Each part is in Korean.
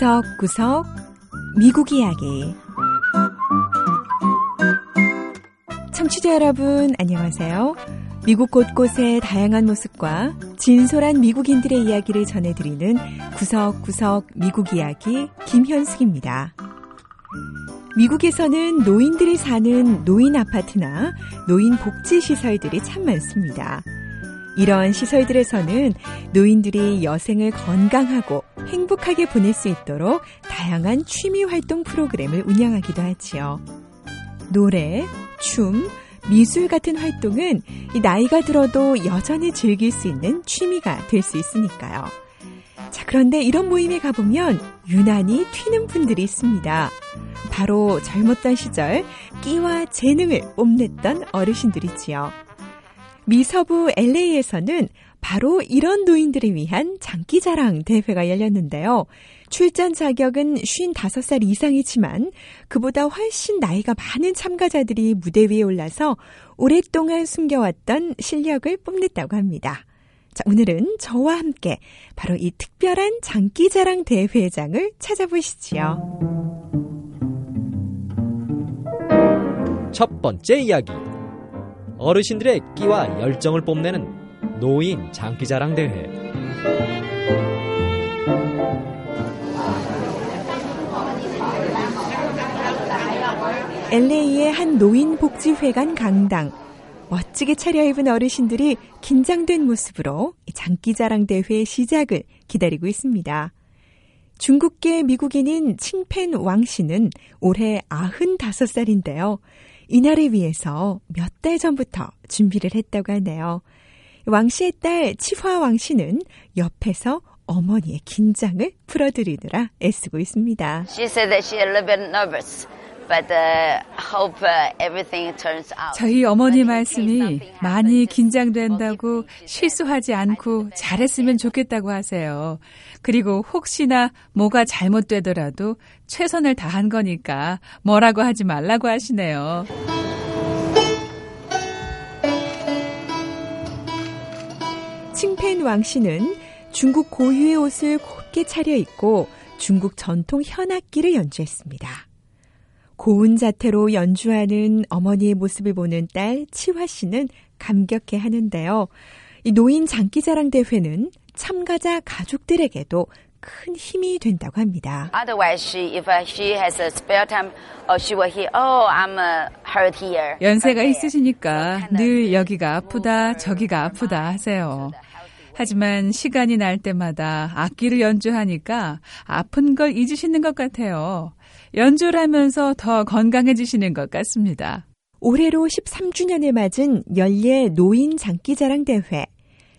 구석구석 미국 이야기 청취자 여러분 안녕하세요. 미국 곳곳의 다양한 모습과 진솔한 미국인들의 이야기를 전해드리는 구석구석 미국 이야기 김현숙입니다. 미국에서는 노인들이 사는 노인 아파트나 노인 복지 시설들이 참 많습니다. 이런 시설들에서는 노인들이 여생을 건강하고 행복하게 보낼 수 있도록 다양한 취미 활동 프로그램을 운영하기도 하지요. 노래, 춤, 미술 같은 활동은 나이가 들어도 여전히 즐길 수 있는 취미가 될 수 있으니까요. 자, 그런데 이런 모임에 가보면 유난히 튀는 분들이 있습니다. 바로 젊었던 시절 끼와 재능을 뽐냈던 어르신들이지요. 미 서부 LA에서는 바로 이런 노인들을 위한 장기자랑 대회가 열렸는데요. 출전 자격은 55살 이상이지만 그보다 훨씬 나이가 많은 참가자들이 무대 위에 올라서 오랫동안 숨겨왔던 실력을 뽐냈다고 합니다. 자, 오늘은 저와 함께 바로 이 특별한 장기자랑 대회장을 찾아보시지요. 첫 번째 이야기. 어르신들의 끼와 열정을 뽐내는 노인 장기자랑 대회. LA의 한 노인 복지회관 강당. 멋지게 차려입은 어르신들이 긴장된 모습으로 장기자랑 대회 시작을 기다리고 있습니다. 중국계 미국인인 칭펜 왕 씨는 올해 95살인데요. 이날을 위해서 몇 달 전부터 준비를 했다고 하네요. 왕 씨의 딸 치화 왕 씨는 옆에서 어머니의 긴장을 풀어드리느라 애쓰고 있습니다. She said that she's a little bit nervous. But uh, hope uh, everything turns out. 저희 어머니 말씀이 많이 긴장된다고 실수하지 않고 잘했으면 좋겠다고 하세요. 그리고 혹시나 뭐가 잘못되더라도 최선을 다한 거니까 뭐라고 하지 말라고 하시네요. 칭펜 왕 씨는 중국 고유의 옷을 곱게 차려입고 중국 전통 현악기를 연주했습니다. 고운 자태로 연주하는 어머니의 모습을 보는 딸 치화 씨는 감격해 하는데요. 이 노인 장기자랑 대회는 참가자 가족들에게도 큰 힘이 된다고 합니다. Otherwise, she if uh, she has a spare time, oh, she will hear, oh, I'm uh. 연세가 있으시니까 늘 여기가 아프다, 저기가 아프다 하세요. 하지만 시간이 날 때마다 악기를 연주하니까 아픈 걸 잊으시는 것 같아요. 연주를 하면서 더 건강해지시는 것 같습니다. 올해로 13주년을 맞은 연례 노인 장기자랑 대회.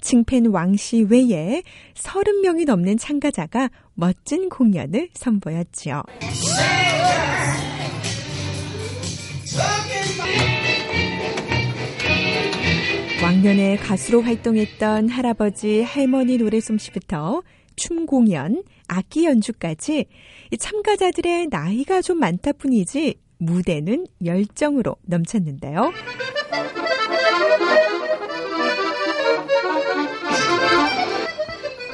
칭펜 왕씨 외에 30명이 넘는 참가자가 멋진 공연을 선보였지요. 왕년에 가수로 활동했던 할아버지 할머니 노래 솜씨부터 춤 공연, 악기 연주까지 참가자들의 나이가 좀 많다 뿐이지 무대는 열정으로 넘쳤는데요.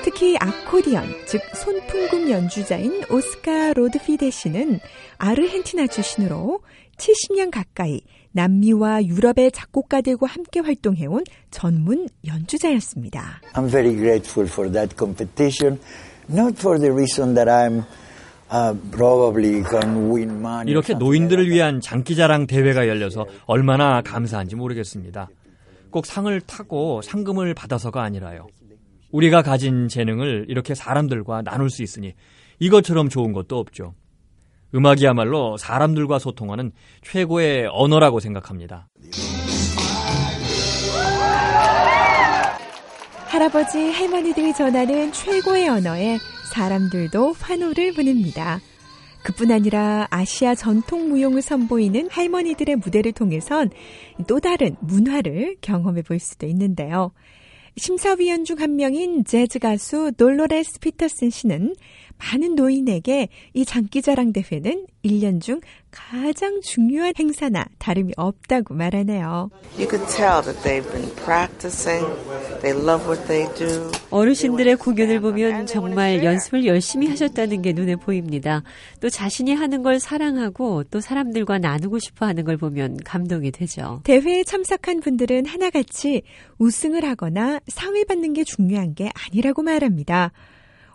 특히 아코디언, 즉 손풍금 연주자인 오스카 로드피데 씨는 아르헨티나 출신으로 70년 가까이 남미와 유럽의 작곡가들과 함께 활동해온 전문 연주자였습니다. I'm very grateful for that competition, not for the reason that I'm uh, probably can win money. 이렇게 노인들을 위한 장기자랑 대회가 열려서 얼마나 감사한지 모르겠습니다. 꼭 상을 타고 상금을 받아서가 아니라요. 우리가 가진 재능을 이렇게 사람들과 나눌 수 있으니 이것처럼 좋은 것도 없죠. 음악이야말로 사람들과 소통하는 최고의 언어라고 생각합니다. 할아버지, 할머니들이 전하는 최고의 언어에 사람들도 환호를 보냅니다. 그뿐 아니라 아시아 전통 무용을 선보이는 할머니들의 무대를 통해선 또 다른 문화를 경험해 볼 수도 있는데요. 심사위원 중 한 명인 재즈 가수 놀로레스 피터슨 씨는 많은 노인에게 이 장기자랑 대회는 1년 중 가장 중요한 행사나 다름이 없다고 말하네요. You could tell that they've been practicing. They love what they do. 어르신들의 공연을 보면 정말 연습을 열심히 하셨다는 게 눈에 보입니다. 또 자신이 하는 걸 사랑하고 또 사람들과 나누고 싶어 하는 걸 보면 감동이 되죠. 대회에 참석한 분들은 하나같이 우승을 하거나 상을 받는 게 중요한 게 아니라고 말합니다.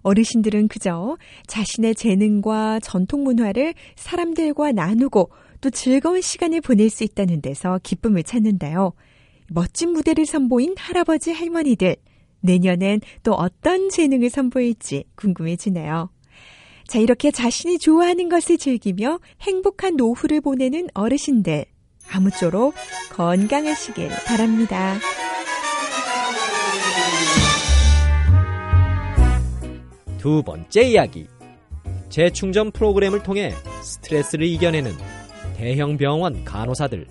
어르신들은 그저 자신의 재능과 전통 문화를 사람들과 나누고 또 즐거운 시간을 보낼 수 있다는 데서 기쁨을 찾는데요. 멋진 무대를 선보인 할아버지 할머니들. 내년엔 또 어떤 재능을 선보일지 궁금해지네요. 자, 이렇게 자신이 좋아하는 것을 즐기며 행복한 노후를 보내는 어르신들. 아무쪼록 건강하시길 바랍니다. 두 번째 이야기. 재충전 프로그램을 통해 스트레스를 이겨내는 대형 병원 간호사들.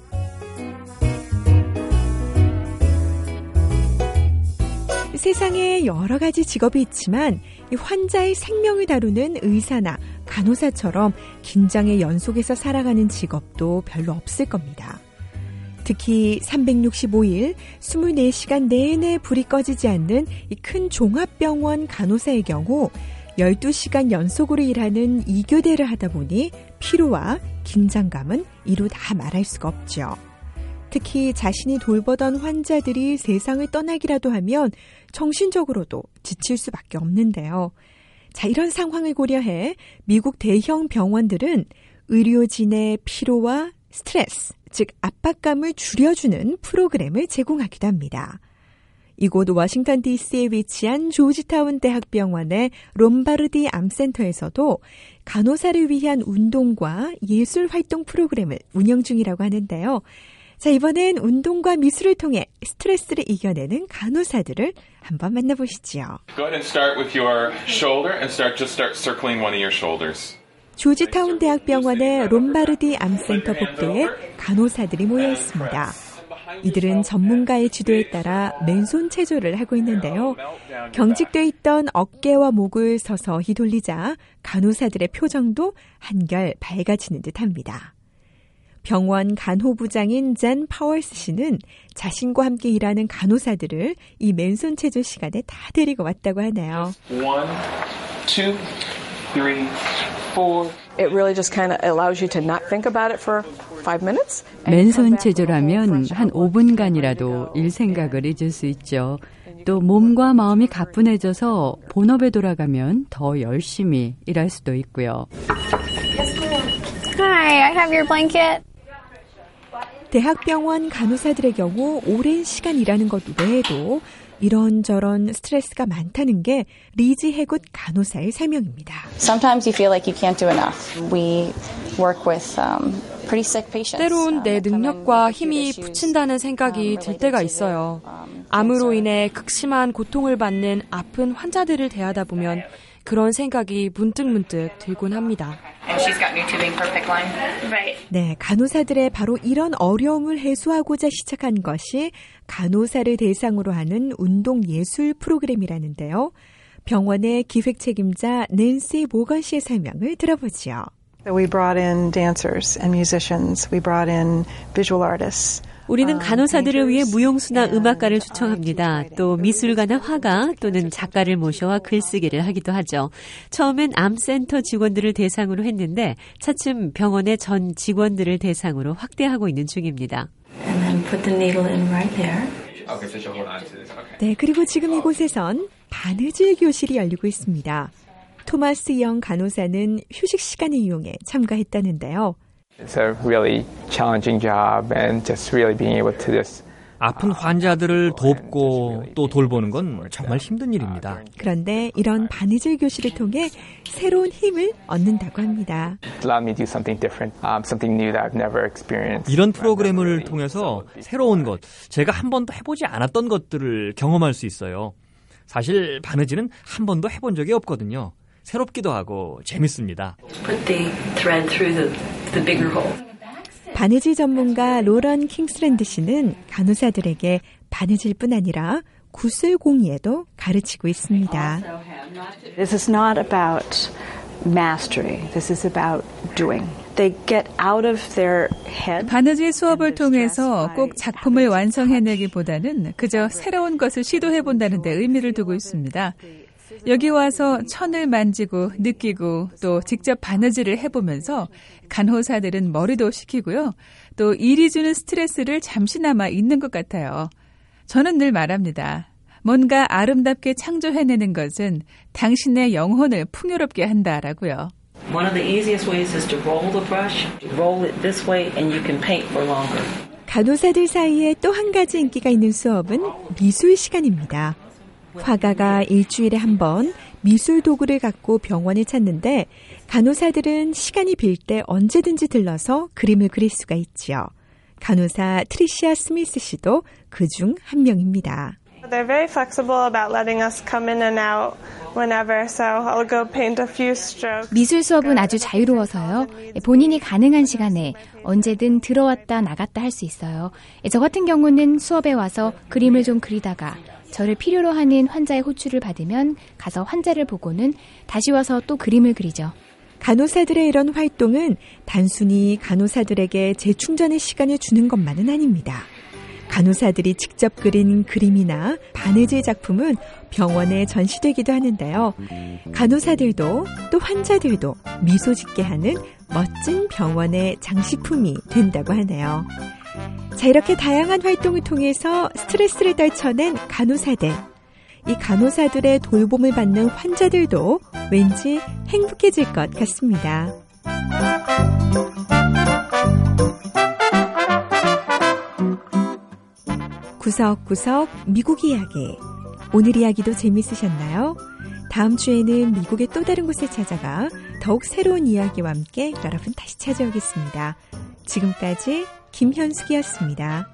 세상에 여러 가지 직업이 있지만 환자의 생명을 다루는 의사나 간호사처럼 긴장의 연속에서 살아가는 직업도 별로 없을 겁니다. 특히 365일 24시간 내내 불이 꺼지지 않는 큰 종합병원 간호사의 경우 12시간 연속으로 일하는 이교대를 하다 보니 피로와 긴장감은 이루 다 말할 수가 없죠. 특히 자신이 돌보던 환자들이 세상을 떠나기라도 하면 정신적으로도 지칠 수밖에 없는데요. 자, 이런 상황을 고려해 미국 대형 병원들은 의료진의 피로와 스트레스, 즉 압박감을 줄여주는 프로그램을 제공하기도 합니다. 이곳 워싱턴 DC에 위치한 조지타운 대학병원의 롬바르디 암센터에서도 간호사를 위한 운동과 예술 활동 프로그램을 운영 중이라고 하는데요. 자, 이번엔 운동과 미술을 통해 스트레스를 이겨내는 간호사들을 한번 만나보시지요. Go ahead and start with your shoulder and start just start circling one of your shoulders. 조지타운 대학병원의 롬바르디 암센터 복도에 간호사들이 모여 있습니다. 이들은 전문가의 지도에 따라 맨손 체조를 하고 있는데요. 경직돼 있던 어깨와 목을 서서히 돌리자 간호사들의 표정도 한결 밝아지는 듯합니다. 병원 간호부장인 젠 파월스 씨는 자신과 함께 일하는 간호사들을 이 맨손 체조 시간에 다 데리고 왔다고 하네요. One, two, three, four. It really just kind of allows you to not think about it for five minutes. 맨손 체조라면 한 5분간이라도 일 생각을 잊을 수 있죠. 또 몸과 마음이 가뿐해져서 본업에 돌아가면 더 열심히 일할 수도 있고요. Hi, I have your blanket. 대학병원 간호사들의 경우 오랜 시간 일하는 것 외에도 이런저런 스트레스가 많다는 게 리지 해굿 간호사의 설명입니다. Sometimes you feel like you can't do enough. We work with um, pretty sick patients. 때론 내 능력과 힘이 붙인다는 생각이 들 때가 있어요. 암으로 인해 극심한 고통을 받는 아픈 환자들을 대하다 보면 그런 생각이 문득 문득 들곤 합니다. 네, 간호사들의 바로 이런 어려움을 해소하고자 시작한 것이 간호사를 대상으로 하는 운동 예술 프로그램이라는데요. 병원의 기획 책임자 낸시 모건 씨의 설명을 들어보지요. We brought in dancers and musicians. We brought in visual artists. 우리는 간호사들을 위해 무용수나 음악가를 초청합니다. 또 미술가나 화가 또는 작가를 모셔와 글쓰기를 하기도 하죠. 처음엔 암센터 직원들을 대상으로 했는데 차츰 병원의 전 직원들을 대상으로 확대하고 있는 중입니다. 네, 그리고 지금 이곳에선 바느질 교실이 열리고 있습니다. 토마스 영 간호사는 휴식 시간을 이용해 참가했다는데요. It's a really challenging job and just really being able to just 아픈 환자들을 돕고 또 돌보는 건 정말 힘든 일입니다. 그런데 이런 바느질 교실을 통해 새로운 힘을 얻는다고 합니다. allowed me to do something different, um, something new that I've never experienced. 이런 프로그램을 통해서 새로운 것, 제가 한 번도 해보지 않았던 것들을 경험할 수 있어요. 사실 바느질은 한 번도 해본 적이 없거든요. 새롭기도 하고 재밌습니다. 바느질 전문가 로런 킹스랜드 씨는 간호사들에게 바느질뿐 아니라 구슬 공예도 가르치고 있습니다. This is not about mastery. This is about doing. 바느질 수업을 통해서 꼭 작품을 완성해내기보다는 그저 새로운 것을 시도해본다는 데 의미를 두고 있습니다. 여기 와서 천을 만지고 느끼고 또 직접 바느질을 해보면서 간호사들은 머리도 식히고요. 또 일이 주는 스트레스를 잠시나마 잊는 것 같아요. 저는 늘 말합니다. 뭔가 아름답게 창조해내는 것은 당신의 영혼을 풍요롭게 한다라고요. One of the easiest ways is to roll the brush, roll it this way, and you can paint for longer. 간호사들 사이에 또 한 가지 인기가 있는 수업은 미술 시간입니다. 화가가 일주일에 한 번 미술 도구를 갖고 병원을 찾는데 간호사들은 시간이 빌 때 언제든지 들러서 그림을 그릴 수가 있지요. 간호사 트리시아 스미스 씨도 그 중 한 명입니다. They're very flexible about letting us come in and out whenever, so I'll go paint a few strokes. 미술 수업은 아주 자유로워서요. 본인이 가능한 시간에 언제든 들어왔다 나갔다 할 수 있어요. 저 같은 경우는 수업에 와서 그림을 좀 그리다가 저를 필요로 하는 환자의 호출을 받으면 가서 환자를 보고는 다시 와서 또 그림을 그리죠. 간호사들의 이런 활동은 단순히 간호사들에게 재충전의 시간을 주는 것만은 아닙니다. 간호사들이 직접 그린 그림이나 바느질 작품은 병원에 전시되기도 하는데요. 간호사들도 또 환자들도 미소 짓게 하는 멋진 병원의 장식품이 된다고 하네요. 자, 이렇게 다양한 활동을 통해서 스트레스를 떨쳐낸 간호사들. 이 간호사들의 돌봄을 받는 환자들도 왠지 행복해질 것 같습니다. 구석구석 미국 이야기. 오늘 이야기도 재밌으셨나요? 다음 주에는 미국의 또 다른 곳에 찾아가 더욱 새로운 이야기와 함께 여러분 다시 찾아오겠습니다. 지금까지 김현숙이었습니다.